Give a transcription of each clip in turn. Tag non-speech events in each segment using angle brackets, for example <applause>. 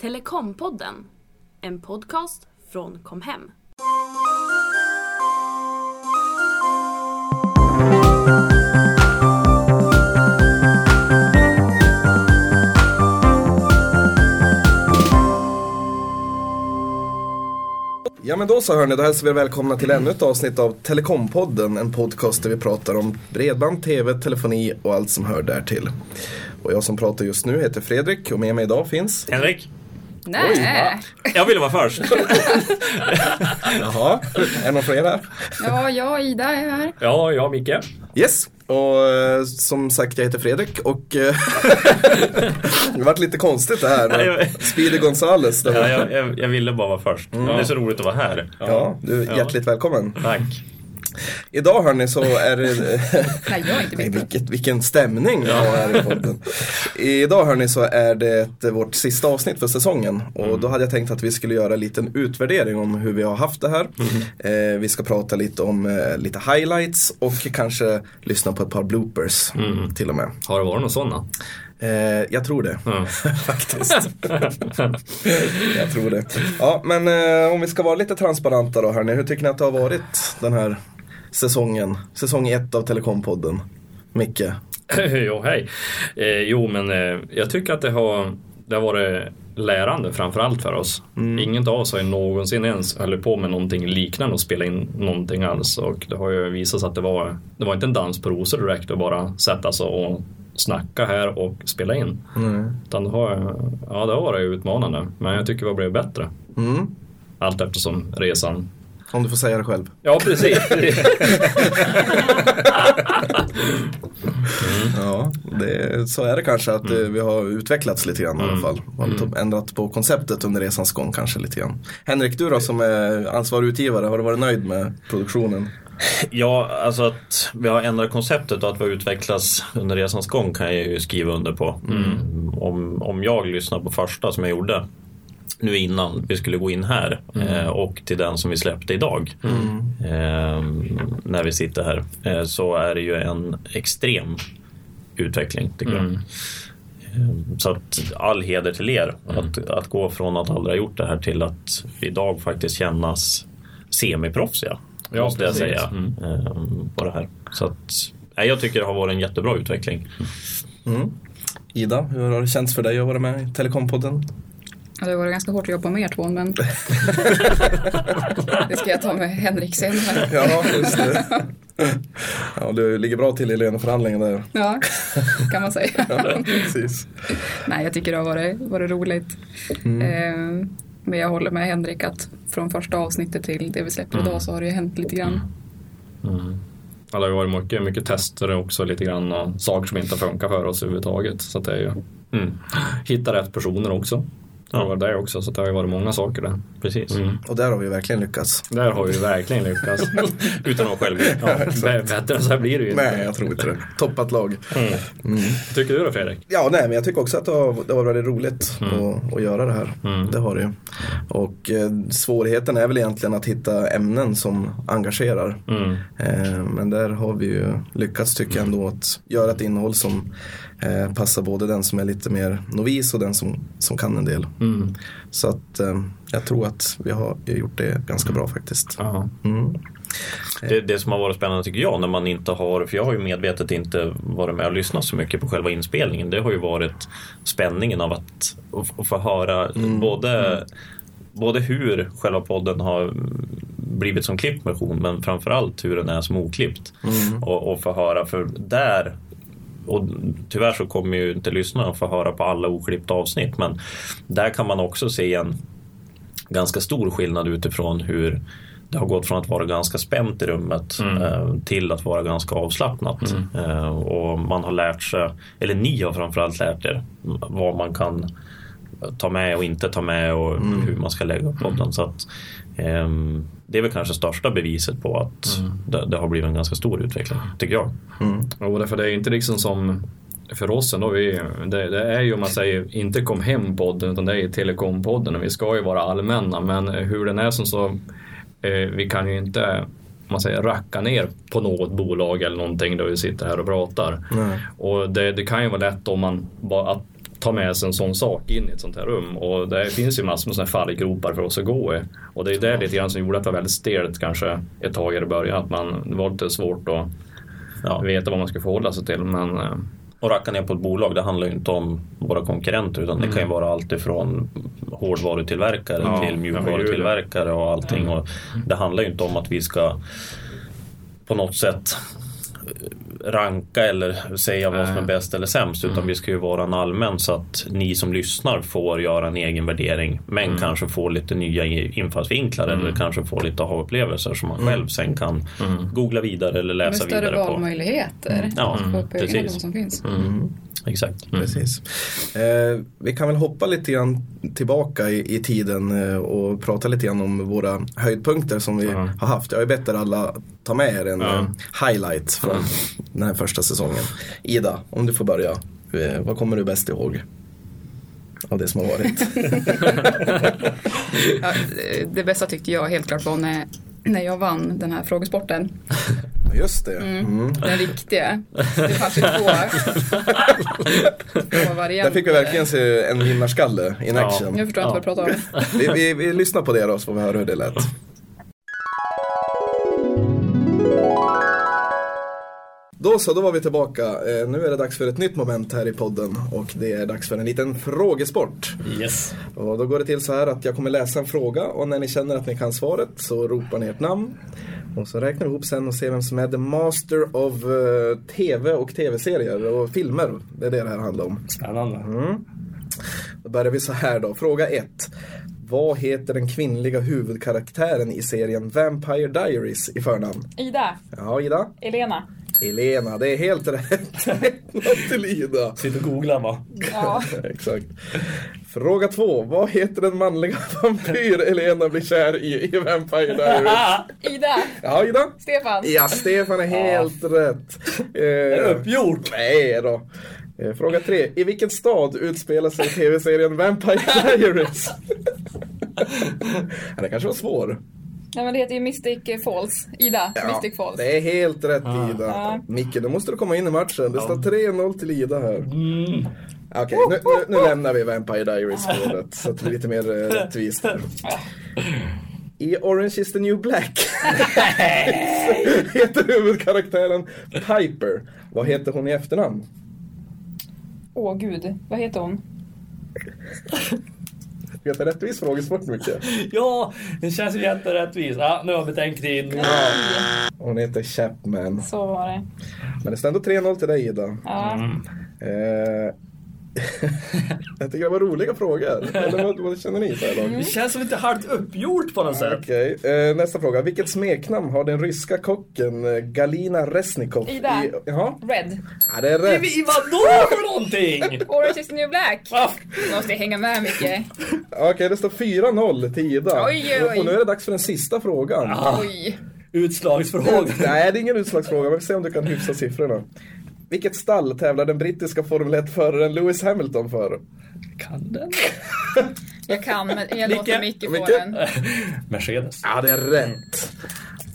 Telekompodden, en podcast från Comhem. Ja men då så hörni, då hälsar vi er välkomna till ännu ett avsnitt av Telekompodden, en podcast där vi pratar om bredband, tv, telefoni och allt som hör därtill. Och jag som pratar just nu heter Fredrik och med mig idag finns Henrik, Nej. jag ville vara först. <laughs> Jaha, är det någon fler här? Ja, jag Ida är här. Ja, jag Micke. Yes, och eh, som sagt jag heter Fredrik och eh, <laughs> det vart lite konstigt det här. Ja, med Speedy Gonzales. Ja, jag, jag, jag ville bara vara först. Det är så roligt att vara här. Ja, du är hjärtligt välkommen. Tack. Idag hörni så är det <laughs> Nej, jag är inte Nej, vilket, vilken stämning vi har här i podden. Idag hörni så är det ett, vårt sista avsnitt för säsongen och då hade jag tänkt att vi skulle göra en liten utvärdering om hur vi har haft det här. Eh, vi ska prata lite om eh, lite highlights och kanske lyssna på ett par bloopers till och med. Har det varit någon sådana? Eh, jag tror det. Ja. <laughs> <laughs> Faktiskt. jag tror det. Ja, men eh, om vi ska vara lite transparenta då hörni. Hur tycker ni att det har varit den här säsongen? Säsong ett av Telekompodden. Micke? <laughs> jo, hej. Eh, jo, men eh, jag tycker att det har, det har varit lärande framförallt för oss. Ingen av oss har ju någonsin ens hållit på med någonting liknande och spela in någonting alls. Och det har ju visat sig att det var, det var inte en dans på rosor direkt att bara sätta sig och snacka här och spela in. Utan det har, ja, det har varit utmanande. Men jag tycker vi har blivit bättre. Mm. Allt eftersom resan Om du får säga det själv. Ja, precis. <laughs> Ja, det, så är det kanske att eh, vi har utvecklats lite grann i alla fall. Vi har mm. ändrat på konceptet under resans gång kanske lite grann. Henrik, du då som är ansvarig utgivare, har du varit nöjd med produktionen? Ja, alltså att vi har ändrat konceptet och att vi har utvecklats under resans gång kan jag ju skriva under på. Mm. Om, om jag lyssnar på första som jag gjorde nu innan vi skulle gå in här eh, och till den som vi släppte idag eh, när vi sitter här eh, så är det ju en extrem utveckling tycker jag. Eh, Så att all heder till er att, att gå från att aldrig ha gjort det här till att idag faktiskt kännas semiproffsiga. Ja, måste jag precis. säga eh, på det här. Så att, nej, jag tycker det har varit en jättebra utveckling. Mm. Ida, hur har det känts för dig att vara med i Telekompodden? Ja, Det har varit ganska hårt att jobba med er två, men <laughs> det ska jag ta med Henrik sen. Här. Ja, just det. Ja, du ligger bra till i löneförhandlingen där. Ja, kan man säga. Ja, precis. Nej, jag tycker det har varit, varit roligt. Eh, Men jag håller med Henrik att från första avsnittet till det vi släpper idag så har det ju hänt lite grann. Ja, det har ju varit mycket, mycket tester också lite grann och saker som inte funkar för oss överhuvudtaget. Så att det är ju Mm. hitta rätt personer också. Det har varit det också, så det har ju varit många saker där. Precis. Och där har vi verkligen lyckats. Där har vi verkligen lyckats. <laughs> Utan att själv. Ja, bättre än så här blir det ju Nej, inte. jag tror inte det. Toppat lag. Tycker du då Fredrik? Ja, nej, men jag tycker också att det har, det har varit väldigt roligt att, att göra det här. Det har det ju. Och eh, svårigheten är väl egentligen att hitta ämnen som engagerar. Eh, men där har vi ju lyckats tycker jag ändå att göra ett innehåll som eh, passar både den som är lite mer novis och den som, som kan en del. Så att eh, jag tror att vi har gjort det ganska bra faktiskt. Mm. Det, det som har varit spännande tycker jag när man inte har, för jag har ju medvetet inte varit med och lyssnat så mycket på själva inspelningen. Det har ju varit spänningen av att, att, få höra både, både hur själva podden har blivit som klippt version men framförallt hur den är som oklippt. Och, och få höra, för där och tyvärr så kommer ju inte lyssnarna få höra på alla oklippta avsnitt men där kan man också se en ganska stor skillnad utifrån hur det har gått från att vara ganska spänt i rummet eh, till att vara ganska avslappnat. Eh, och man har lärt sig, eller ni har framförallt lärt er vad man kan ta med och inte ta med och hur man ska lägga upp podden. Så att, ehm, det är väl kanske största beviset på att det, det har blivit en ganska stor utveckling, tycker jag. Jo, därför det är ju inte liksom som för oss ändå, vi, det, det är ju om man säger inte kom hem podden utan det är telekompodden och vi ska ju vara allmänna men hur den är som så, eh, vi kan ju inte man säger racka ner på något bolag eller någonting då vi sitter här och pratar. Och det, det kan ju vara lätt om man bara att ta med sig en sån sak in i ett sånt här rum. Och det finns ju massor med här fallgropar för oss att gå i. Och det är det lite grann som gjorde att det var väldigt stelt kanske ett tag i början. Att man, det var lite svårt att Ja. veta vad man ska förhålla sig till. Men eh, Och racka ner på ett bolag, det handlar ju inte om våra konkurrenter utan det kan ju vara allt ifrån hårdvarutillverkare Ja, till mjukvarutillverkare och allting. Och det handlar ju inte om att vi ska på något sätt ranka eller säga vad som är bäst eller sämst utan vi ska ju vara en allmän så att ni som lyssnar får göra en egen värdering men kanske får lite nya infallsvinklar eller kanske får lite aha-upplevelser som man själv sen kan googla vidare eller Med läsa större vidare på. valmöjligheter. Ja, Få upp ögonen på precis. vad som finns. Exakt. Precis. Eh, vi kan väl hoppa lite grann tillbaka i, i tiden eh, och prata lite grann om våra höjdpunkter som vi Ja. har haft. Jag har ju bett er alla ta med er en Ja. eh, highlight från den här första säsongen. Ida, om du får börja. Eh, vad kommer du bäst ihåg? Av det som har varit. <laughs> Ja, det bästa tyckte jag helt klart var när, när jag vann den här frågesporten. Just det. Mm. Den riktiga. Det fanns ju två, två varianter. Där fick vi verkligen se en vinnarskalle in Ja. action. Jag förstår inte vad du pratar om. Vi, vi, vi lyssnar på det då så får vi höra hur det lät. Då så, då var vi tillbaka. Eh, nu är det dags för ett nytt moment här i podden och det är dags för en liten frågesport. yes. Och då går det till så här att jag kommer läsa en fråga och när ni känner att ni kan svaret så ropar ni ert namn. Och så räknar vi ihop sen och ser vem som är the master of eh, TV och TV-serier och filmer. Det är det det här handlar om. Spännande. Då börjar vi så här då. Fråga 1. Vad heter den kvinnliga huvudkaraktären i serien Vampire Diaries i förnamn? Ida, Ja, Ida? Elena. Elena, det är helt rätt. <laughs> 1-0 till Ida. Sitter och googlar va? Ja. <laughs> Exakt. Fråga 2. Vad heter den manliga <laughs> vampyr Elena blir kär i i Vampire Diaries? Ida, Ja, Ida? Stefan. Ja, Stefan är helt rätt. Eh, Uppgjort! Nej då. Eh, Fråga 3. I vilken stad utspelar sig tv-serien Vampire Diaries? ja, det kanske var svår. Nej men det heter ju Mystic Falls. Ida, Mystic Falls. det är helt rätt Ida. Ja. Micke, då måste du komma in i matchen. Det står 3-0 till Ida här. Mm. Okej, nu, nu, nu lämnar vi Vampire Diaries-spåret så att det blir lite mer eh, rättvist här. I Orange is the new black <laughs> heter huvudkaraktären Piper. Vad heter hon i efternamn? Åh gud, vad heter hon? Du rättvis frågesport Micke? <laughs> Ja, det känns ju jätterättvist. Ja, nu har betänketid. Hon heter Chapman. Så var det. Men det står ändå 3-0 till dig Ida. Ja. Eh, jag tycker det var roliga frågor. Eller vad, vad känner ni så här långt? Det känns som lite halvt uppgjort på något sätt. Okej, eh, nästa fråga. Vilket smeknamn har den ryska kocken eh, Galina Resnikov? Ida. I, jaha? Red. Ja, det är rätt. I vadå för någonting? <laughs> Orange is the new black. Nu måste jag hänga med mycket. Okej, det står 4-0 till Ida. Oj, oj. Och nu är det dags för den sista frågan. Oj. Utslagsfråga. Nej, det är ingen utslagsfråga. Vi får se om du kan hyfsa siffrorna. Vilket stall tävlar den brittiska Formel 1-föraren Lewis Hamilton för? Kan den? <laughs> Jag kan, men jag låter Micke få den. <laughs> Mercedes. Ja, det är rätt.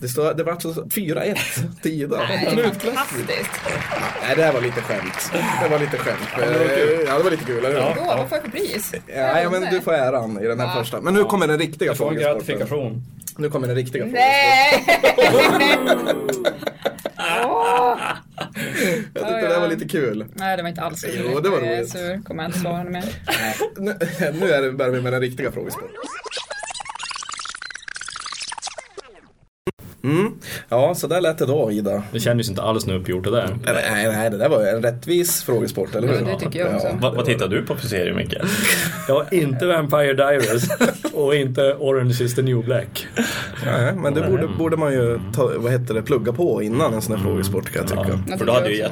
Det, står, det var alltså 4-1 till Ida. Fantastiskt. Nej, det här var lite skämt. Det var lite skämt. Ja, det var lite kul, eller hur? Då, vad får jag för pris? Ja, ja, men du får äran i den här Ja. första. Men nu kommer den riktiga Jag får en frågesporten. gratifikation. Nu kommer den riktiga frågesporten. <laughs> Nej! Jag tyckte det här var lite kul. Nej, det var inte alls så Jo, det var Jag är roligt. sur. Kommer jag inte svara mer. Nu, <laughs> nu är det, börjar vi med den riktiga frågesporten. Mm. Ja, så där lät det då, Ida. Det kändes inte alls nu uppgjort det där. Nej, nej, det där var en rättvis frågesport, eller hur? Ja, det tycker jag också. Vad, vad tittar du på för serie Micke? <laughs> Ja, inte Vampire Diaries och inte Orange is the new black. Nej, men det borde, borde man ju ta, vad heter det, plugga på innan en sån här frågesport kan jag tycka. Jag För då hade, du gett,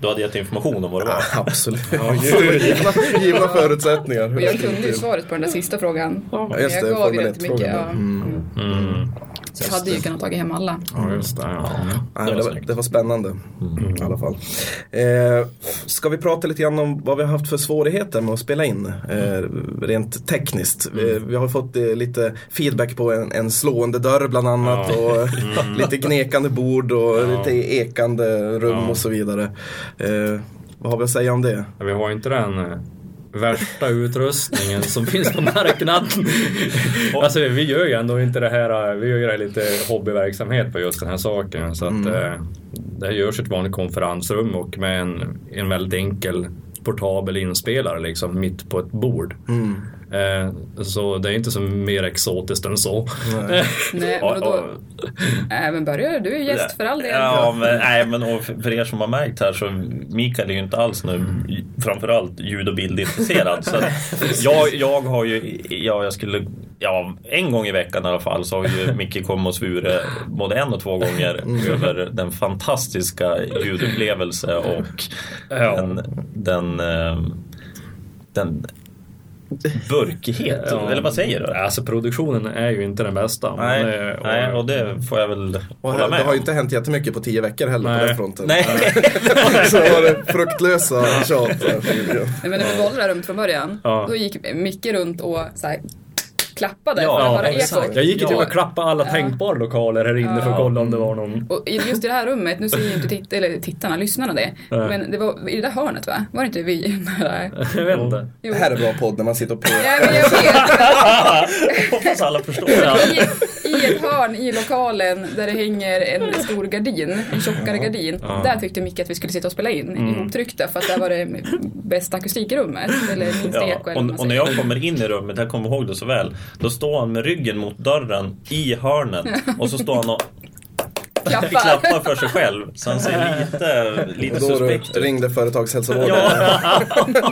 du hade gett information om vad det var. Absolut. <laughs> givna, givna förutsättningar. Och jag kunde ju svaret på den där sista frågan. Ja, just jag det, gav Formel ju inte mycket. 1-frågan. Ja. Mm. Jag hade ju kunnat tagit hem alla. Ja, just det. Ja. Nej, det, var, det var spännande i alla fall. Eh, ska vi prata lite grann om vad vi har haft för svårigheter med att spela in? Eh, rent tekniskt. Vi, vi har fått eh, lite feedback på en, en slående dörr bland annat och <laughs> lite gnekande bord och lite ekande rum Ja. och så vidare. Eh, vad har vi att säga om det? Vi har inte den eh, värsta utrustningen som finns på marknaden. <laughs> alltså vi gör ju ändå inte det här, vi gör ju det här lite hobbyverksamhet på just den här saken. Så att eh, det här görs i ett vanligt konferensrum och med en, en väldigt enkel portabel inspelare liksom mitt på ett bord. Eh, så det är inte så mer exotiskt än så. Nej, <laughs> men Ja, då, men börjar du är gäst för all del. Ja, men, nej, men och för er som har märkt här så Mikael är ju inte alls nu framförallt ljud och bildintresserad. Så <laughs> jag, jag har ju, ja jag skulle, ja en gång i veckan i alla fall så har ju Micke kommit och svurit både en och två gånger över den fantastiska ljudupplevelse och Ja. den, den, eh, den burkighet, Ja. eller vad säger du? Alltså produktionen är ju inte den bästa. Nej, men, eh, nej, och det får jag väl Och hålla med det har ju inte hänt jättemycket på tio veckor heller Nej. på den fronten. Nej. Så <laughs> var det fruktlösa tjat. Nej, men när vi valde det här rummet från början, Ja. då gick Micke runt och så här, klappade Ja, för att ja, höra exakt. ekot. Jag gick ju till Ja. att klappa alla tänkbara lokaler här inne för att kolla om det var någon... Och just i det här rummet, nu ser ju inte titt eller tittarna, lyssnarna det. Nej. Men det var i det där hörnet va? Var det inte vi? <laughs> Jag vet inte. Jo. Det här är bra podd när man sitter och pekar. Ja, men jag vet. <laughs> Hoppas alla förstår. I, I ett hörn i lokalen där det hänger en stor gardin, en tjockare gardin. Där tyckte Micke att vi skulle sitta och spela in Mm. ihoptryckta för att där var det bästa akustik i rummet. Eller minst Ja, eko eller och, och när jag kommer in i rummet, jag kommer ihåg det så väl, då står han med ryggen mot dörren i hörnet <laughs> och så står han och Klappar. <laughs> klappar för sig själv. Så han ser lite, lite suspekt ut. ringde företagshälsovården. Ja, <laughs>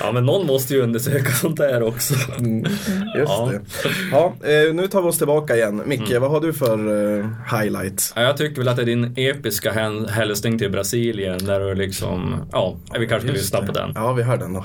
Ja men någon måste ju undersöka sånt där också. Just Ja. det. Ja, eh, nu tar vi oss tillbaka igen. Micke, vad har du för eh, highlight? Ja, jag tycker väl att det är din episka hälsning till Brasilien där du liksom, ja, vi kanske ska lyssna på den. Ja, vi hör den då.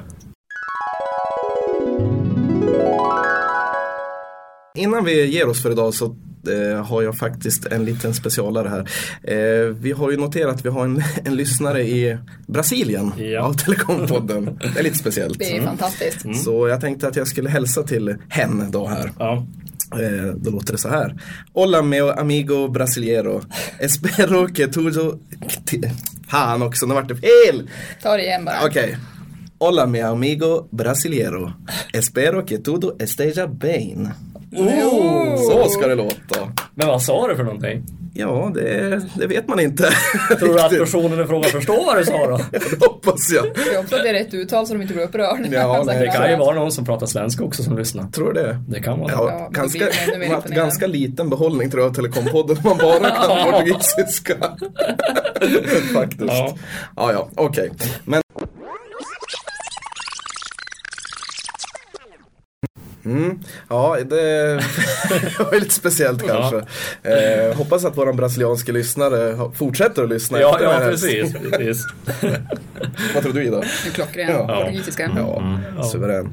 Innan vi ger oss för idag så eh, har jag faktiskt en liten specialare här. Eh, vi har ju noterat att vi har en, <laughs> en lyssnare i Brasilien Ja. av Telekompodden. Det är lite speciellt. Det är fantastiskt. Så jag tänkte att jag skulle hälsa till henne då här. Ja. Eh, då låter det så här. Hola mio amigo brasiliero. Espero que tudo... Fan också, nu vart det fel! Ta det igen bara. Okej. Hola mi amigo brasileiro. Espero que tudo esteja bem. Oh. Så ska det låta. Men vad sa du för någonting? Ja, det, det vet man inte. Tror du att personen i fråga förstår vad du sa då? <laughs> Det hoppas jag. Jag hoppas att det är rätt uttal så de inte blir upprörda. Ja, <laughs> Det kan ju vara någon som pratar svenska också som lyssnar. Tror du det? Det kan vara Ja, det. Ja, ganska, man har ganska liten behållning tror jag av Telekompodden om man bara kan <laughs> portugisiska. Faktiskt. Ja. Ja, ja, okej. Men Mm, ja, det <laughs> var lite speciellt Ja. kanske. Eh, hoppas att våran brasilianska lyssnare fortsätter att lyssna. Ja, ja precis. precis. <laughs> Vad tror du Ida? Klockren Ja. portugisiska. Ja, suverän.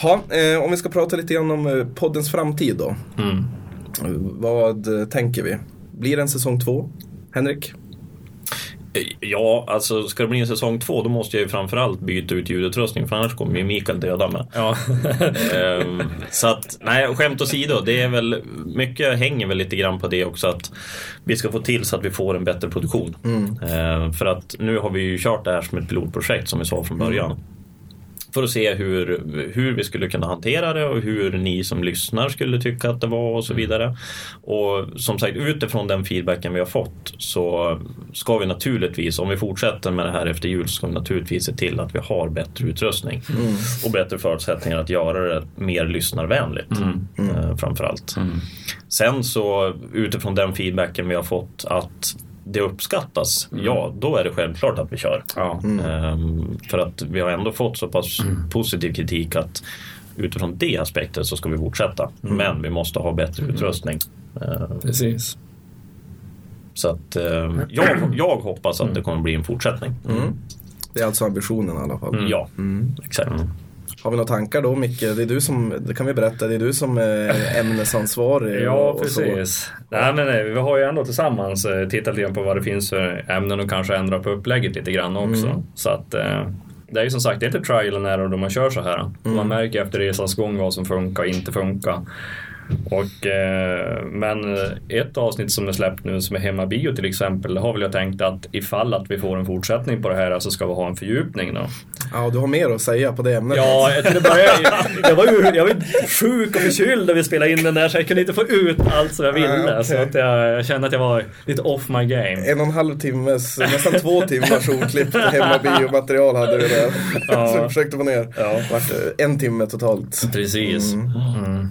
Ha, eh, om vi ska prata lite grann om eh, poddens framtid då. Mm. Vad tänker vi? Blir det en säsong två? Henrik? Ja, alltså ska det bli en säsong två då måste jag ju framförallt byta ut ljudutrustning för annars kommer ju Mikael döda mig. Ja. <laughs> Ehm, så att, nej, skämt åsido, det är väl mycket hänger väl lite grann på det också att vi ska få till så att vi får en bättre produktion. Ehm, för att nu har vi ju kört det här som ett pilotprojekt som vi sa från början. För att se hur, hur vi skulle kunna hantera det och hur ni som lyssnar skulle tycka att det var och så vidare. Och som sagt utifrån den feedbacken vi har fått så ska vi naturligtvis, om vi fortsätter med det här efter jul, så ska vi naturligtvis se till att vi har bättre utrustning. Och bättre förutsättningar att göra det mer lyssnarvänligt eh, framförallt. Sen så utifrån den feedbacken vi har fått att det uppskattas, ja då är det självklart att vi kör. Ja. Ehm, för att vi har ändå fått så pass positiv kritik att utifrån det aspektet så ska vi fortsätta. Men vi måste ha bättre utrustning. Ehm, Precis. så att ehm, jag, jag hoppas att det kommer bli en fortsättning. Det är alltså ambitionen i alla fall. Ja, exakt. Har vi några tankar då Micke? Det är du som, det kan vi berätta, det är du som är ämnesansvarig. Ja, precis. Nej, men nej, vi har ju ändå tillsammans eh, tittat lite på vad det finns för ämnen och kanske ändra på upplägget lite grann också. Så att eh, det är ju som sagt, det är inte trial and error då man kör så här. Man märker efter resans gång vad som funkar och inte funkar. Och, eh, men ett avsnitt som är släppt nu som är hemmabio till exempel, har väl jag tänkt att ifall att vi får en fortsättning på det här så ska vi ha en fördjupning då. Ja, du har mer att säga på det ämnet. Ja, till att börja, jag var ju jag var sjuk och förkyld när vi spelade in den där så jag kunde inte få ut allt som jag ville. Okay. Så att jag, jag kände att jag var lite off my game. En och en halv timmes, nästan två timmars oklippt hemmabiomaterial hade vi där. Ja. Så jag försökte få ner. Ja. Vart eh, en timme totalt. Precis. Mm.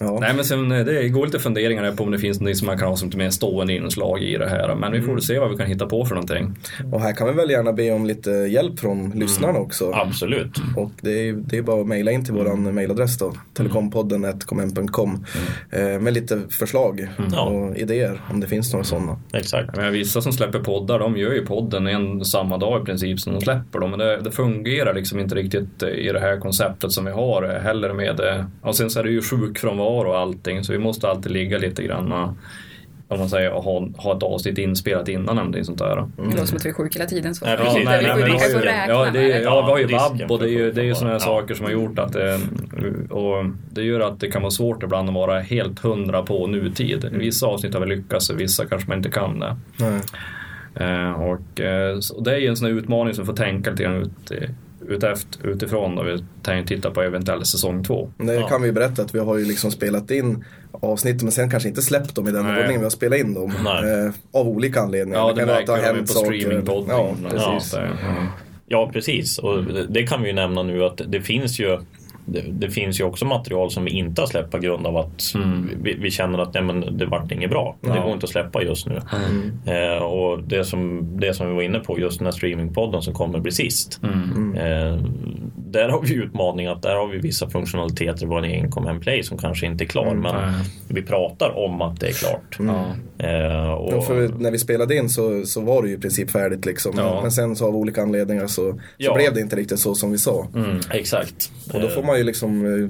Ja. Nej men sen, eh, det går lite funderingar på om det finns något som man kan ha som mer stående inslag i det här. Men vi får väl se vad vi kan hitta på för någonting. Och här kan vi väl gärna be om lite hjälp från lyssnarna också. Absolut. Och det är, det är bara att mejla in till våran mejladress då. Telekompodden.com.com eh, Med lite förslag och idéer om det finns några sådana. Exakt. Men vissa som släpper poddar, de gör ju podden en samma dag i princip som de släpper dem. Men det, det fungerar liksom inte riktigt i det här konceptet som vi har heller med det. Och sen så är det ju sjukfrånvaro och allting så vi måste alltid ligga lite grann och, om man säger, och ha, ha ett avsnitt inspelat innan någonting sånt där. Det låter som att vi är sjuka hela tiden. Så. Nej, precis. Ja, nej, vi nej, vi kan vi få räkna ja, det är, ja, vi har ju vab och det är ju, det är ju sådana här sjukfrånvaro. saker som har gjort att det, och det gör att det kan vara svårt ibland att vara helt hundra på nutid. Vissa avsnitt har vi lyckats, vissa kanske man inte kan det. Nej. Eh, och, eh, så det är ju en sån här utmaning som får tänka lite grann ut, eh, utefter, utifrån när vi tänker titta på eventuell säsong två. Det Ja. kan vi berätta att vi har ju liksom spelat in avsnitt men sen kanske inte släppt dem i den Nej. ordningen vi har spelat in dem. Eh, av olika anledningar. Ja, det att märker vi på streamingpodden. Ja, Ja, precis. mm. Ja, precis. Och det- det kan vi ju nämna nu att det finns ju det, det finns ju också material som vi inte har släppt på grund av att vi, vi känner att nej, men det vart inget bra. Det går inte att släppa just nu. Eh, och det som, det som vi var inne på, just den här streamingpodden som kommer bli sist. Eh, där har vi utmaningen att där har vi vissa funktionaliteter i vår egen Command Play som kanske inte är klar. Men nej. vi pratar om att det är klart. Ja. Eh, och, Ja, för när vi spelade in så, så var det ju i princip färdigt liksom. Ja. Men sen så av olika anledningar så, så Ja. blev det inte riktigt så som vi sa. Exakt. Och då får man ju liksom, eh,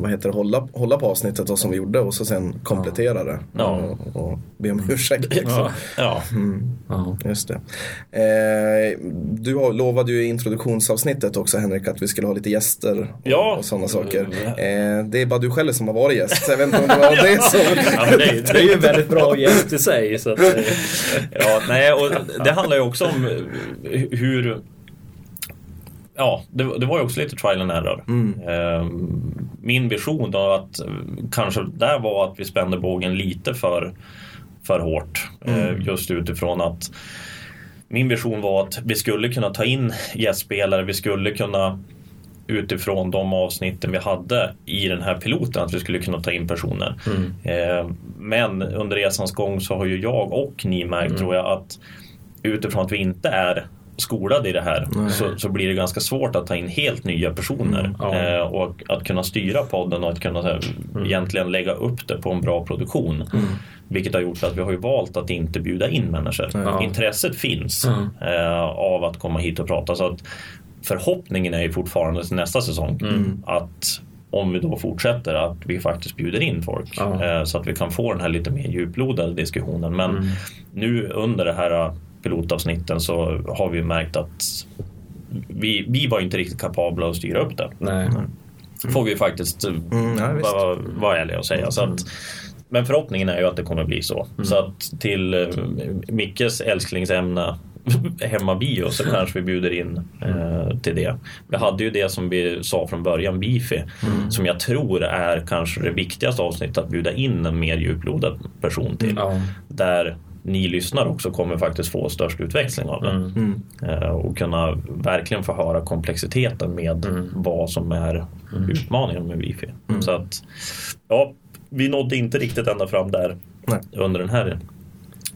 vad heter det, hålla, hålla på avsnittet då, som vi gjorde och så sen komplettera det. Ja. Och, och be om ursäkt <laughs> liksom. Ja. Just det. Eh, du lovade ju i introduktionsavsnittet också Henrik att vi skulle ha lite gäster och, Ja. och sådana saker. Eh, det är bara du själv som har varit gäst, så jag vet inte om det var <laughs> det som... ja det, är- Det är ju en väldigt bra gäst i sig. Så att, eh, Ja, nej, och det handlar ju också om eh, hur... Ja, det, det var ju också lite trial and error. Ehm, Min vision då att eh, kanske där var att vi spände bågen lite för, för hårt. Eh, Just utifrån att min vision var att vi skulle kunna ta in gästspelare, vi skulle kunna utifrån de avsnitten vi hade i den här piloten att vi skulle kunna ta in personer. Eh, men under resans gång så har ju jag och ni märkt tror jag att utifrån att vi inte är skolade i det här så, så blir det ganska svårt att ta in helt nya personer ja. eh, och att kunna styra podden och att kunna här, egentligen lägga upp det på en bra produktion. Vilket har gjort att vi har valt att inte bjuda in människor. Ja. Intresset finns eh, av att komma hit och prata. Så att förhoppningen är ju fortfarande till nästa säsong att om vi då fortsätter att vi faktiskt bjuder in folk Ja. eh, så att vi kan få den här lite mer djuplodade diskussionen. Men nu under det här pilotavsnitten så har vi märkt att vi, vi var inte riktigt kapabla att styra upp det. nej. Får vi faktiskt eh, ja, visst. vara, vara ärliga och säga. Så att, men förhoppningen är ju att det kommer bli så. Så att till eh, Mickes älsklingsämne hemmabio så kanske vi bjuder in eh, till det. Vi hade ju det som vi sa från början, Bifi, som jag tror är kanske det viktigaste avsnittet att bjuda in en mer djuplodad person till. Ja. Där ni lyssnar också kommer faktiskt få störst utväxling av det. Eh, och kunna verkligen få höra komplexiteten med vad som är utmaningen med wifi. Så att, ja, vi nådde inte riktigt ända fram där Nej. under den här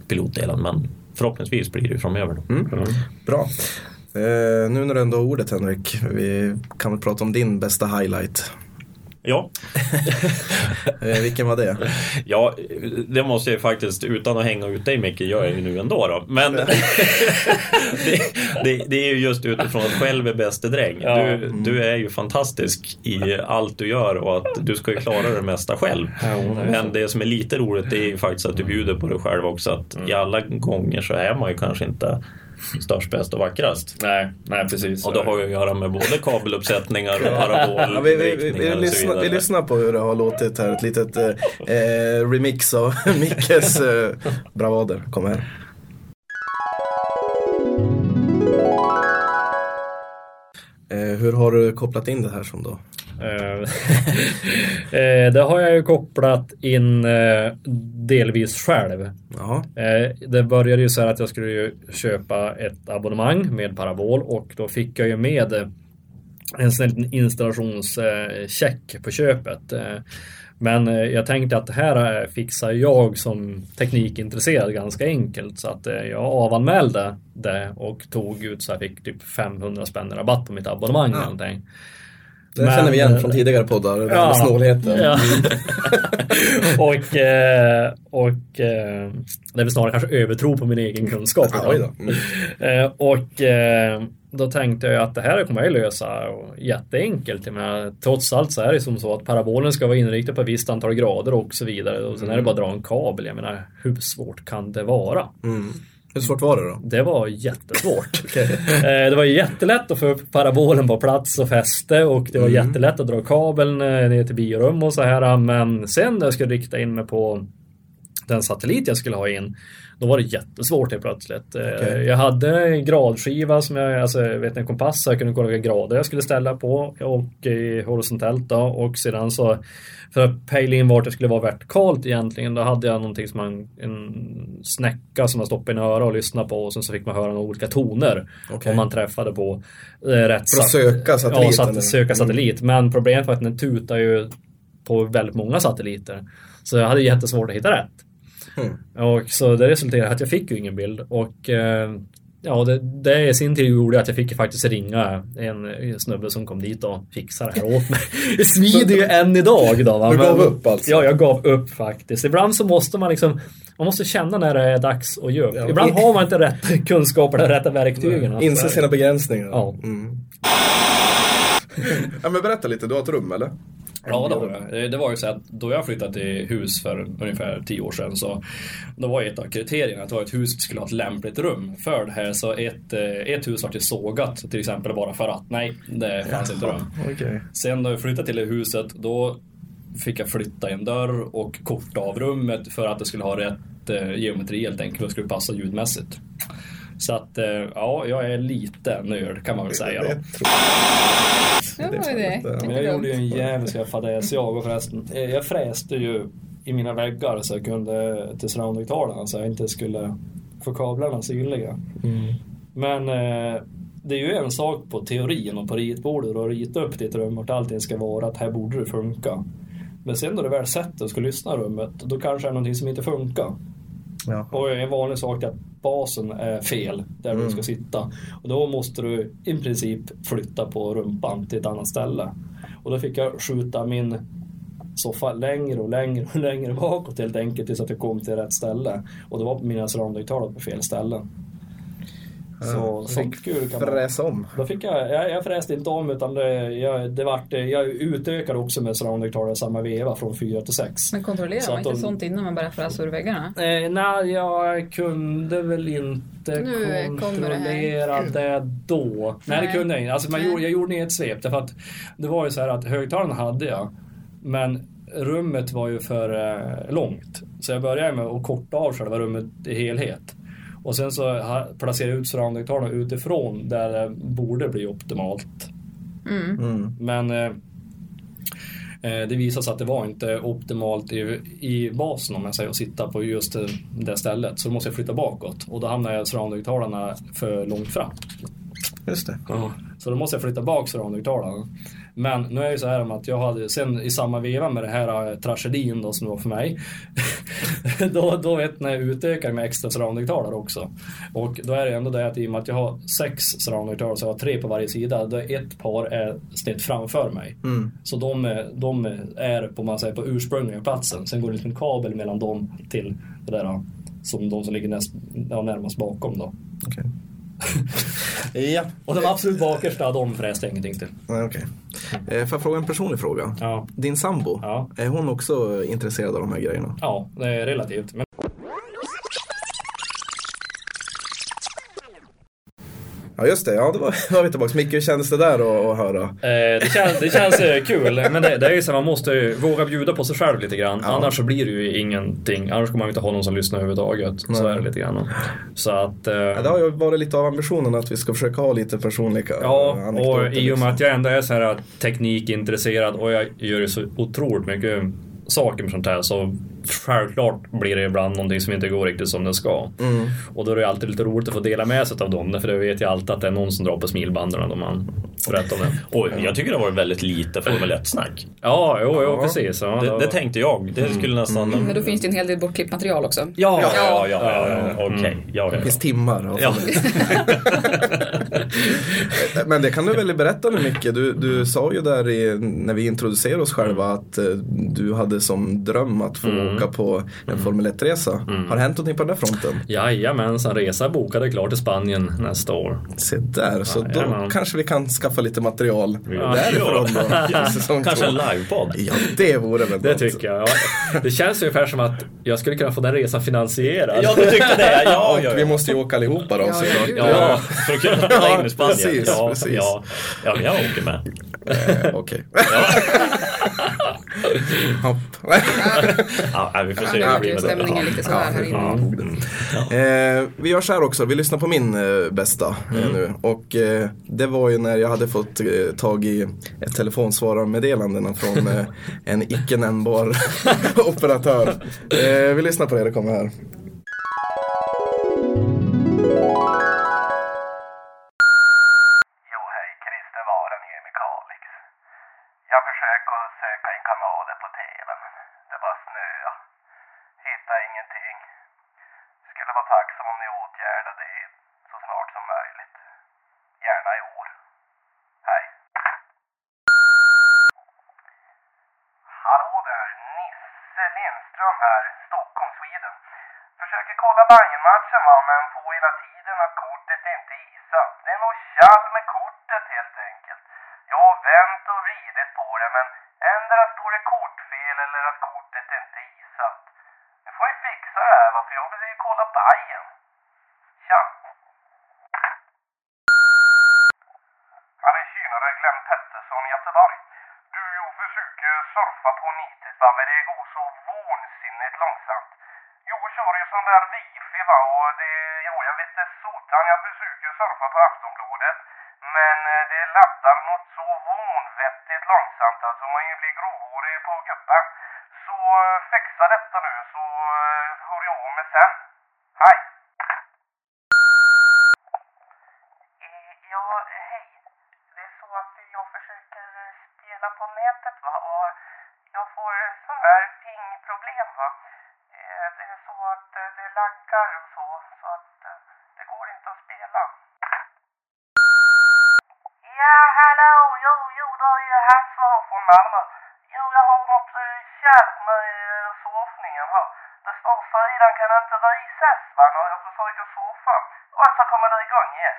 pilotdelen men förhoppningsvis blir det framöver. Då. Bra. Eh, nu när du ändå har ordet Henrik, vi kan väl prata om din bästa highlight. Ja, <laughs> Eh, vilken var det? ja, det måste jag faktiskt, utan att hänga ut dig mycket, gör jag ju nu ändå. Då. Men <laughs> <laughs> det, det, det är ju just utifrån att själv är bäste dräng. Du, du är ju fantastisk i allt du gör och att du ska ju klara det mesta själv. Men det som är lite roligt det är ju faktiskt att du bjuder på dig själv också. Att i alla gånger så är man ju kanske inte störst, bäst och vackrast. Nej, nej precis. Och det har ju att göra med både kabeluppsättningar och Ja, vi, vi, vi, vi, lyssnar, vi lyssnar på hur det har låtit här. Ett litet eh, eh, remix av <laughs> Mickes eh, bravader. Kom här. Eh, hur har du kopplat in det här som då? Eh, <laughs> eh, det har jag ju kopplat in eh, delvis själv. Eh, Det började ju så här att jag skulle ju köpa ett abonnemang med parabol och då fick jag ju med en sån liten installationscheck på köpet. Men jag tänkte att det här fixar jag som teknikintresserad ganska enkelt så att jag avanmälde det och tog ut så jag fick typ 500 spänn rabatt på mitt abonnemang eller någonting. Det Men- känner vi igen från tidigare poddar, det där med snålheten. Ja. <laughs> och eh, och eh, det är väl snarare kanske övertro på min egen kunskap. Ja. Mm. Eh, och eh, då tänkte jag att det här kommer jag lösa jätteenkelt. Menar, trots allt så är det som så att parabolen ska vara inriktad på ett visst antal grader och så vidare. Och sen är det bara att dra en kabel. Jag menar, hur svårt kan det vara? Mm. Hur svårt var det då? Det var jättesvårt. <laughs> Eh, det var jättelätt att få upp parabolen på plats och fäste och det var jättelätt att dra kabeln eh, ner till biorum och så här. Men sen när jag skulle rikta in mig på den satellit jag skulle ha in då var det jättesvårt helt plötsligt. Eh, Okej. Jag hade en gradskiva som jag, alltså vet en kompass så jag kunde kolla vilka grader jag skulle ställa på och horisontellt då och sedan så för att pejla in vart det skulle vara vertikalt egentligen då hade jag någonting som man, en snäcka som man stoppade in i öra och lyssnade på och sen så fick man höra några olika toner Okej. om man träffade på eh, rätt För att söka satelliten, Ja, sat- söka satellit. Men problemet var att den tutar ju på väldigt många satelliter. Så jag hade jättesvårt att hitta rätt. Mm. Och så det resulterade i att jag fick ju ingen bild. Och eh, ja, det, det i sin tur gjorde att jag fick faktiskt ringa en snubbe som kom dit och fixade det här åt mig. <laughs> Det svider ju än idag då. Va? Du gav upp alltså? Ja, jag gav upp faktiskt. Ibland så måste man liksom man måste känna när det är dags att ge upp. Ja. Ibland har man inte rätt <laughs> kunskaper, de rätta verktygen. alltså. Inse sina begränsningar. Ja. Mm. ja men berätta lite, du har ett rum eller? Ja, det har jag. Eh, Det var ju så att då jag flyttade till hus för ungefär tio år sedan så då var ett av kriterierna att det var ett hus skulle ha ett lämpligt rum för det här. Så ett, eh, ett hus var till sågat till exempel bara för att nej, det fanns inte rum. Okej. Sen när jag flyttade till det huset då fick jag flytta en dörr och korta av rummet för att det skulle ha rätt eh, geometri helt enkelt och skulle passa ljudmässigt. Så att ja, jag är lite nörd kan man väl säga då. Det Ja, Det Men jag gjorde ju en jävla fadäs jag och förresten. eh, Jag fräste ju i mina väggar så jag kunde till surroundhögtalarna så jag inte skulle få kablarna synliga. Men eh, det är ju en sak på teorin och på ritbordet och rita upp ditt rum vart allting ska vara att här borde det funka. Men sen då du väl sett det och ska lyssna i rummet då kanske det är någonting som inte funkar. Ja. Och en vanlig sak är att basen är fel där du ska sitta. Och då måste du i princip flytta på rumpan till ett annat ställe. Och då fick jag skjuta min soffa längre och längre och <laughs> längre bakåt helt enkelt tills att jag kom till rätt ställe. Och det var mina surroundhögtalare på fel ställen. Så sånt kul kan om. Då fick jag, jag, jag fräste inte om utan det, jag, det vart, jag utökade också med surroundhögtalare i samma veva från 4 till 6. Men kontrollerar Så man inte de- sånt innan man börjar fräsa ur väggarna? Eh, nej, jag kunde väl inte Nu kommer det kontrollera det, då. Nej, det kunde jag inte. Alltså, man Nej. gjorde, jag gjorde inget svep. Därför att det var ju så här att högtalarna hade jag. Men rummet var ju för eh, långt. Så jag började med att korta av själva rummet i helhet. Och sen så jag ut surroundhögtalarna utifrån där det borde bli optimalt. Mm. Mm. Men eh, eh, det visade sig att det var inte optimalt i, i basen om jag säger att sitta på just det, stället. Så då måste jag flytta bakåt och då hamnar jag surroundhögtalarna för långt fram. Just det. Så då måste jag flytta bak surroundhögtalarna. Men nu är det ju så här att jag hade sen i samma veva med det här eh, tragedin då som det var för mig. <laughs> då, då vet när jag utökar med extra surroundhögtalare också. Och då är det ändå det att i och med att jag har sex surroundhögtalare så jag har tre på varje sida. Då är ett par är snett framför mig. Mm. Så de, är- de är på, man säger, på ursprungliga platsen. Sen går det en liten kabel mellan dem till det där som de som ligger näst, ja, närmast bakom då. Okej. Ja, Och de absolut bakersta, de fräste jag ingenting till. Nej, okej. Eh, får jag fråga en personlig fråga? Ja. Din sambo, Ja. är hon också intresserad av de här grejerna? Ja, det är relativt. Men Ja just det, ja då var, var vi tillbaka. Micke, hur kändes det där att, att höra? Eh, det, känns, det känns eh, kul, men det, det är ju så att man måste ju våga bjuda på sig själv lite grann. Annars så blir det ju ingenting. Annars kommer man inte ha någon som lyssnar överhuvudtaget. Så är det lite grann. Så att... Eh, Ja, det har ju varit lite av ambitionen att vi ska försöka ha lite personliga Ja, och i och med att liksom. jag ändå är så här teknikintresserad och jag gör ju så otroligt mycket saker med sånt här så självklart blir det ibland någonting som inte går riktigt som det ska. Mm. Och då är det alltid lite roligt att få dela med sig av dem, för det vet jag alltid att det är någon som drar på smilbanden då man berättar om det. Och jag tycker det har varit väldigt lite Formel 1-snack. Ja, jo, jo Ja. precis. Ja, Det, det tänkte jag. Det skulle nästan... Men då finns det en hel del bortklippt material också. Ja, Ja, ja, ja, ja, Ja, ja. okej. Ja, Det ja, finns timmar. ja. <laughs> Men det kan du väl berätta nu Micke? Du, du sa ju där i, när vi introducerade oss själva att eh, du hade som dröm att få Mm. åka på en Formel 1-resa. Har det hänt någonting på den där fronten? Jajamensan, resa bokade klart till Spanien nästa år. Se där, så då kanske vi kan skaffa lite material Ja. <laughs> därifrån då. Säsong Kanske två. en livepodd. Ja, det vore väl Det något. tycker jag. Ja. Det känns ungefär som att jag skulle kunna få den resan finansierad. Ja, du tyckte det? Ja, <laughs> ja, vi måste ju åka allihopa då. Såklart. ja, Ja, för att kunna spela in i Spanien. precis, ja, precis. Ja, ja, men jag åker med. Eh, Okej. <laughs> Hopp. <laughs> Ja, vi får se Ja, hur det blir med det. stämningen lite sådär här inne. Eh, vi gör så här också, vi lyssnar på min eh, bästa eh, nu. Och eh, det var ju när jag hade fått eh, tag i ett telefonsvararmeddelandena från eh, en icke nämnbar <laughs> operatör. Eh, vi lyssnar på det, det kommer här. Bajen. Tja! Ja, är tjenare Glenn Pettersson, Göteborg. Du, jag försöker surfa på nätet va, men det går så vansinnigt långsamt. Jo, jag kör ju sån där wifi va och det, jo jag vet inte sotan jag försöker surfa på Aftonbladet. Men eh, det laddar något så vanvettigt långsamt alltså man ju blir gråhårig på kuppen. Så eh, fixa detta nu så eh, hör jag av mig sen. Hej! Eh, Ja, hej. Det är så att jag försöker eh, spela på nätet va och jag får eh, sån här pingproblem va. Eh, Det är så att raggar och så, så att eh, det går inte att spela. Ja, hallå, jo, jo, det är ju Hasse här från Malmö. Jo, jag har något eh, med eh, surfningen här. Det står sidan kan inte visas va, när jag försöker surfa. Och så kommer det igång igen.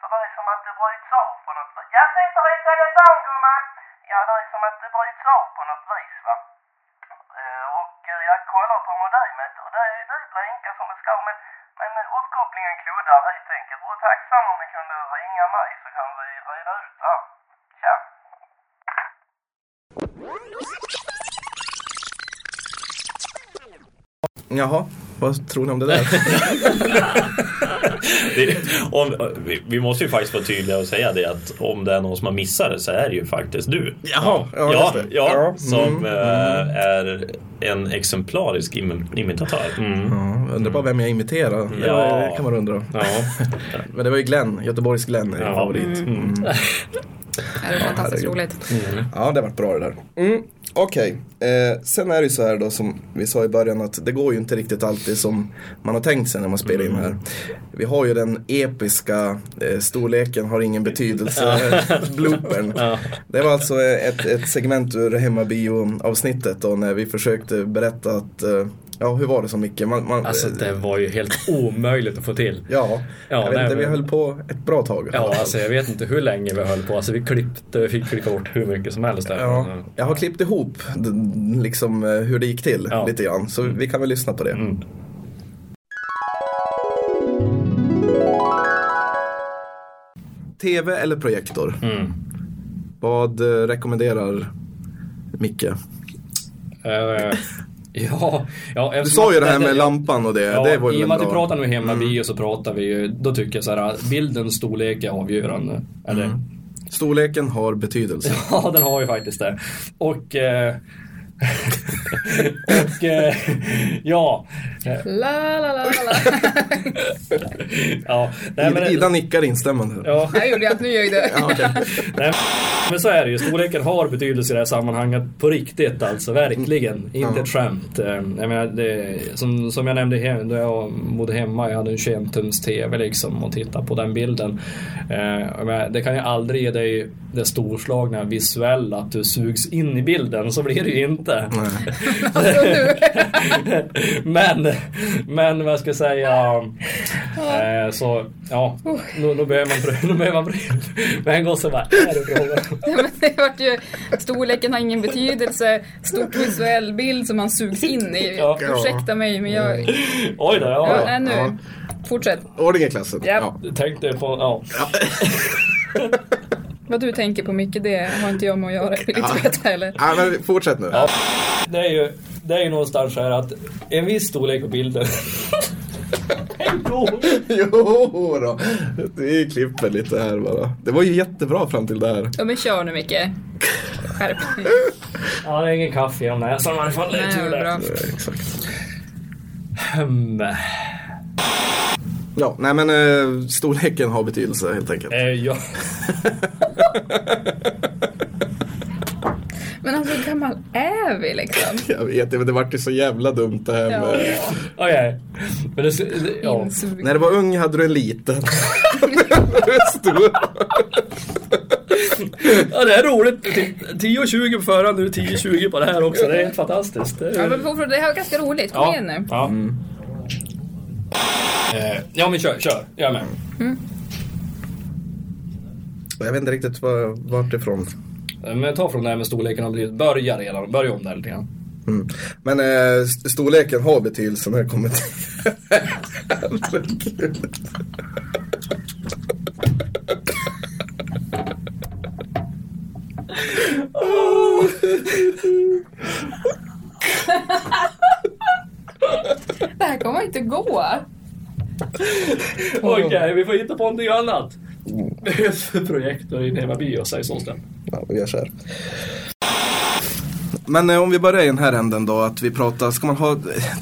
Så det är som att det bryts av på något vis. Jag sitter i telefon gumman! Ja, det är som att det bryts av på något vis va. Eh, och eh, jag kollar på modemet och det, det blinkar som det ska men, men eh, uppkopplingen helt enkelt. Vore tacksam om ni kunde ringa mig så kan vi reda ut det här. Tja! Jaha, vad tror ni om det där? <laughs> Det, om, vi, vi måste ju faktiskt vara tydliga och säga det att om det är någon som har missat det så är det ju faktiskt du. Jaha, ja, Ja, ja, Ja, som mm, eh, är en exemplarisk im- imitatör. Ja, undrar bara vem jag imiterar. Det Ja. var- det kan man undra. Ja. <laughs> Men det var ju Glenn, Göteborgs Glenn är Ja. favorit. Mm. <laughs> Det är fantastiskt roligt. Ja, det har varit bra det där. Mm, Okej, eh, sen är det ju så här då som vi sa i början att det går ju inte riktigt alltid som man har tänkt sig när man spelar in här. Vi har ju den episka eh, storleken har ingen betydelse, <laughs> bloopern. Det var alltså ett, ett segment ur hemmabio-avsnittet då när vi försökte berätta att, eh, ja hur var det som Micke? Man, man, Alltså det var ju helt omöjligt att få till. Ja, Ja, jag vet nej, inte, vi höll på ett bra tag. Ja, alltså jag vet inte hur länge vi höll på. Alltså vi klippte, vi fick klippa bort hur mycket som helst där. Ja, jag har klippt ihop liksom eh, hur det gick till Ja. lite grann. Så vi kan väl lyssna på det. Mm. TV eller projektor? Mm. Vad eh, rekommenderar Micke? Ja, ja, Du sa ju det här med lampan och det. Ja, det var ju I och med att vi pratar nu hemma bio så pratar vi ju, då tycker jag så här, bildens storlek är avgörande. Eller, Storleken har betydelse. <laughs> Ja, den har ju faktiskt det. Och... Eh, <laughs> och eh, ja. La, la, la, la, ja nej, men, Ida nickar instämmande. ja, Jag gjorde att nu gör jag det. Ja, okej. nej, men så är det ju. Storleken har betydelse i det här sammanhanget på riktigt alltså. Verkligen. Inte ett skämt. Eh, Jag menar, det, som, som jag nämnde hem, då jag bodde hemma. Jag hade en 21 tums TV liksom och tittade på den bilden. Eh, jag menar, det kan ju aldrig ge dig det storslagna visuella att du sugs in i bilden. Så blir det ju inte. Alltså nu. <laughs> men, men vad ska jag säga? Eh, så ja, behöver man pröva. <laughs> Då behöver man pröva. Men en gång så bara, är det frågan? <laughs> Ja, men det vart ju, storleken har ingen betydelse, stort visuell bild som man sugs in i. Ja. Ursäkta mig men jag... Oj då, Ja, ja. nej, nu. Ja. Fortsätt. Ordning i klassen. Ja. Ja. Jag tänkte på, ja. Vad du tänker på mycket det har inte jag med att göra. Jag vill inte veta heller. Ja, men fortsätt nu. Ja. Det är ju, det är ju någonstans så här att en viss storlek på bilden. <laughs> Jo då. Vi klipper lite här bara. Det var ju jättebra fram till där. Ja men kör nu Micke. Skärp. Ja, det är ingen kaffe genom näsan i alla fall. Det är tur det. Exakt. Hmm. Ja, nej men eh, storleken har betydelse helt enkelt. Eh, ja. <laughs> Men alltså hur gammal är vi liksom? <laughs> Jag vet inte, men det vart ju så jävla dumt det här Ja, med... Okej. Men det, det, ja. När du var ung hade du en liten. Är <laughs> stor. ja, det är roligt. 10 och 20 på förhand, nu är det 10-20 på det här också. Det är helt fantastiskt. Det är, Ja men det här var ganska roligt. Kom igen nu. Ja. Eh, ja men kör, kör. Jag är med. Jag vet inte riktigt var, vart ifrån. Eh, Men ta från det här med storleken och börja redan. Börja om där lite grann. Mm. Men eh, st- storleken har betydelse när det kommer till... Herregud. <laughs> <laughs> <laughs> <laughs> Det här kommer inte gå. Okej, vi får hitta på någonting annat. <laughs> Behövs för projektor i Neva Bio, säger Solsten. Ja, vi gör så här. Men eh, om vi börjar i den här änden då, att vi pratar, ska man ha eh,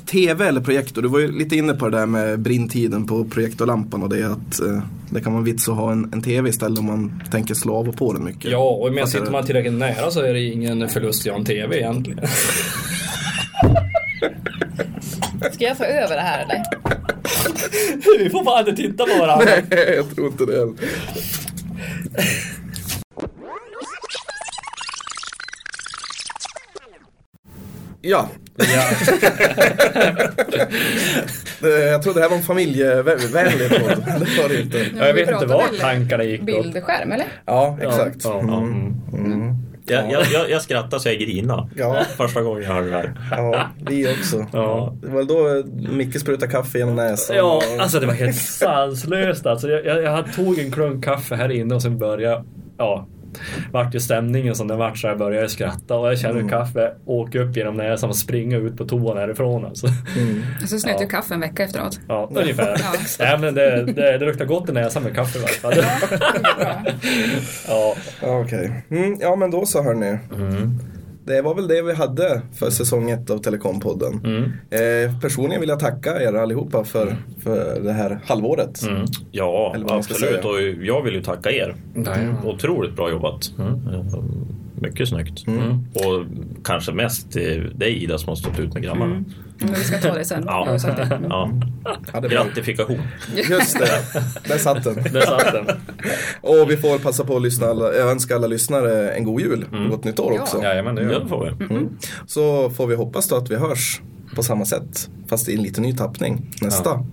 TV eller projektor? Du var ju lite inne på det där med brinntiden på projektorlampan och det att eh, det kan vara vits att ha en, en TV istället om man tänker slå av och på den mycket. Ja, och men Fattar sitter man tillräckligt nära så är det ingen förlust att göra en TV egentligen. <laughs> Ska jag ta över det här eller? <laughs> vi får fan inte titta på varandra. Nej, jag tror inte det. Ja, Ja. <laughs> eh, jag trodde det här var en familjevänlig podd. Det var det inte. Jag vet inte pratar var väl tankarna gick. Bildskärm eller? Ja, exakt. Ja, ja, Mm. Mm. Jag, jag, jag, jag skrattar så jag grina. Ja. Första gången jag hörde det här. Ja, vi också. Ja. Det var då Micke sprutade kaffe genom näsan. Ja, alltså det var helt sanslöst alltså. Jag, jag, jag tog en klunk kaffe här inne och sen började, ja, vart ju stämningen som den vart så jag började skratta och jag kände Mm. kaffe åka upp genom näsan och springa ut på toan härifrån alltså. Och så snöt Ja. jag kaffe en vecka efteråt. Ja, ungefär. Ja. Nej men det, det, det luktar gott i näsan med kaffe i alla fall. Ja. Ja, okej. Mm, ja, men då så hörni. Det var väl det vi hade för säsong ett av Telekompodden. Mm. Eh, personligen vill jag tacka er allihopa för, för det här halvåret. Mm. Ja, absolut. Och jag vill ju tacka er. Mm. Otroligt bra jobbat. Eh, Mycket snyggt. Och kanske mest eh, dig Ida som har stått ut med grabbarna. Men vi ska ta det sen. Ja. Det. <laughs> Ja. Ja, det är. Gratifikation. Just det, där satt den. <laughs> Där satt den. Och vi får passa på att lyssna alla, jag önskar alla lyssnare en god jul och gott nytt år Ja. också. Jajamän, det gör det får vi. Mm. Så får vi hoppas då att vi hörs på samma sätt. Fast i en lite ny tappning nästa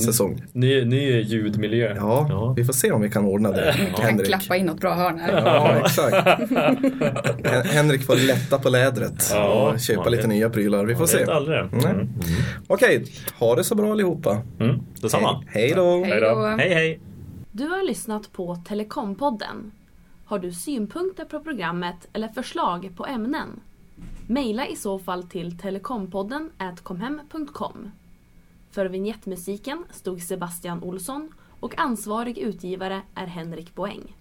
säsong. Ny, ny ljudmiljö. Ja, Ja. vi får se om vi kan ordna det. Kan Henrik. klappa in något bra hörn här. Ja, exakt. Hen- Henrik får lätta på lädret Ja, och köpa lite vet. nya prylar. Vi får se. aldrig. Nej. Mm. Okej, ha det så bra allihopa. Mm. Detsamma. Hej då. Hej då. Hej hej. Du har lyssnat på Telekompodden. Har du synpunkter på programmet eller förslag på ämnen? Maila i så fall till telekompodden komhem.com. För vignettmusiken stod Sebastian Olsson och ansvarig utgivare är Henrik Boeng.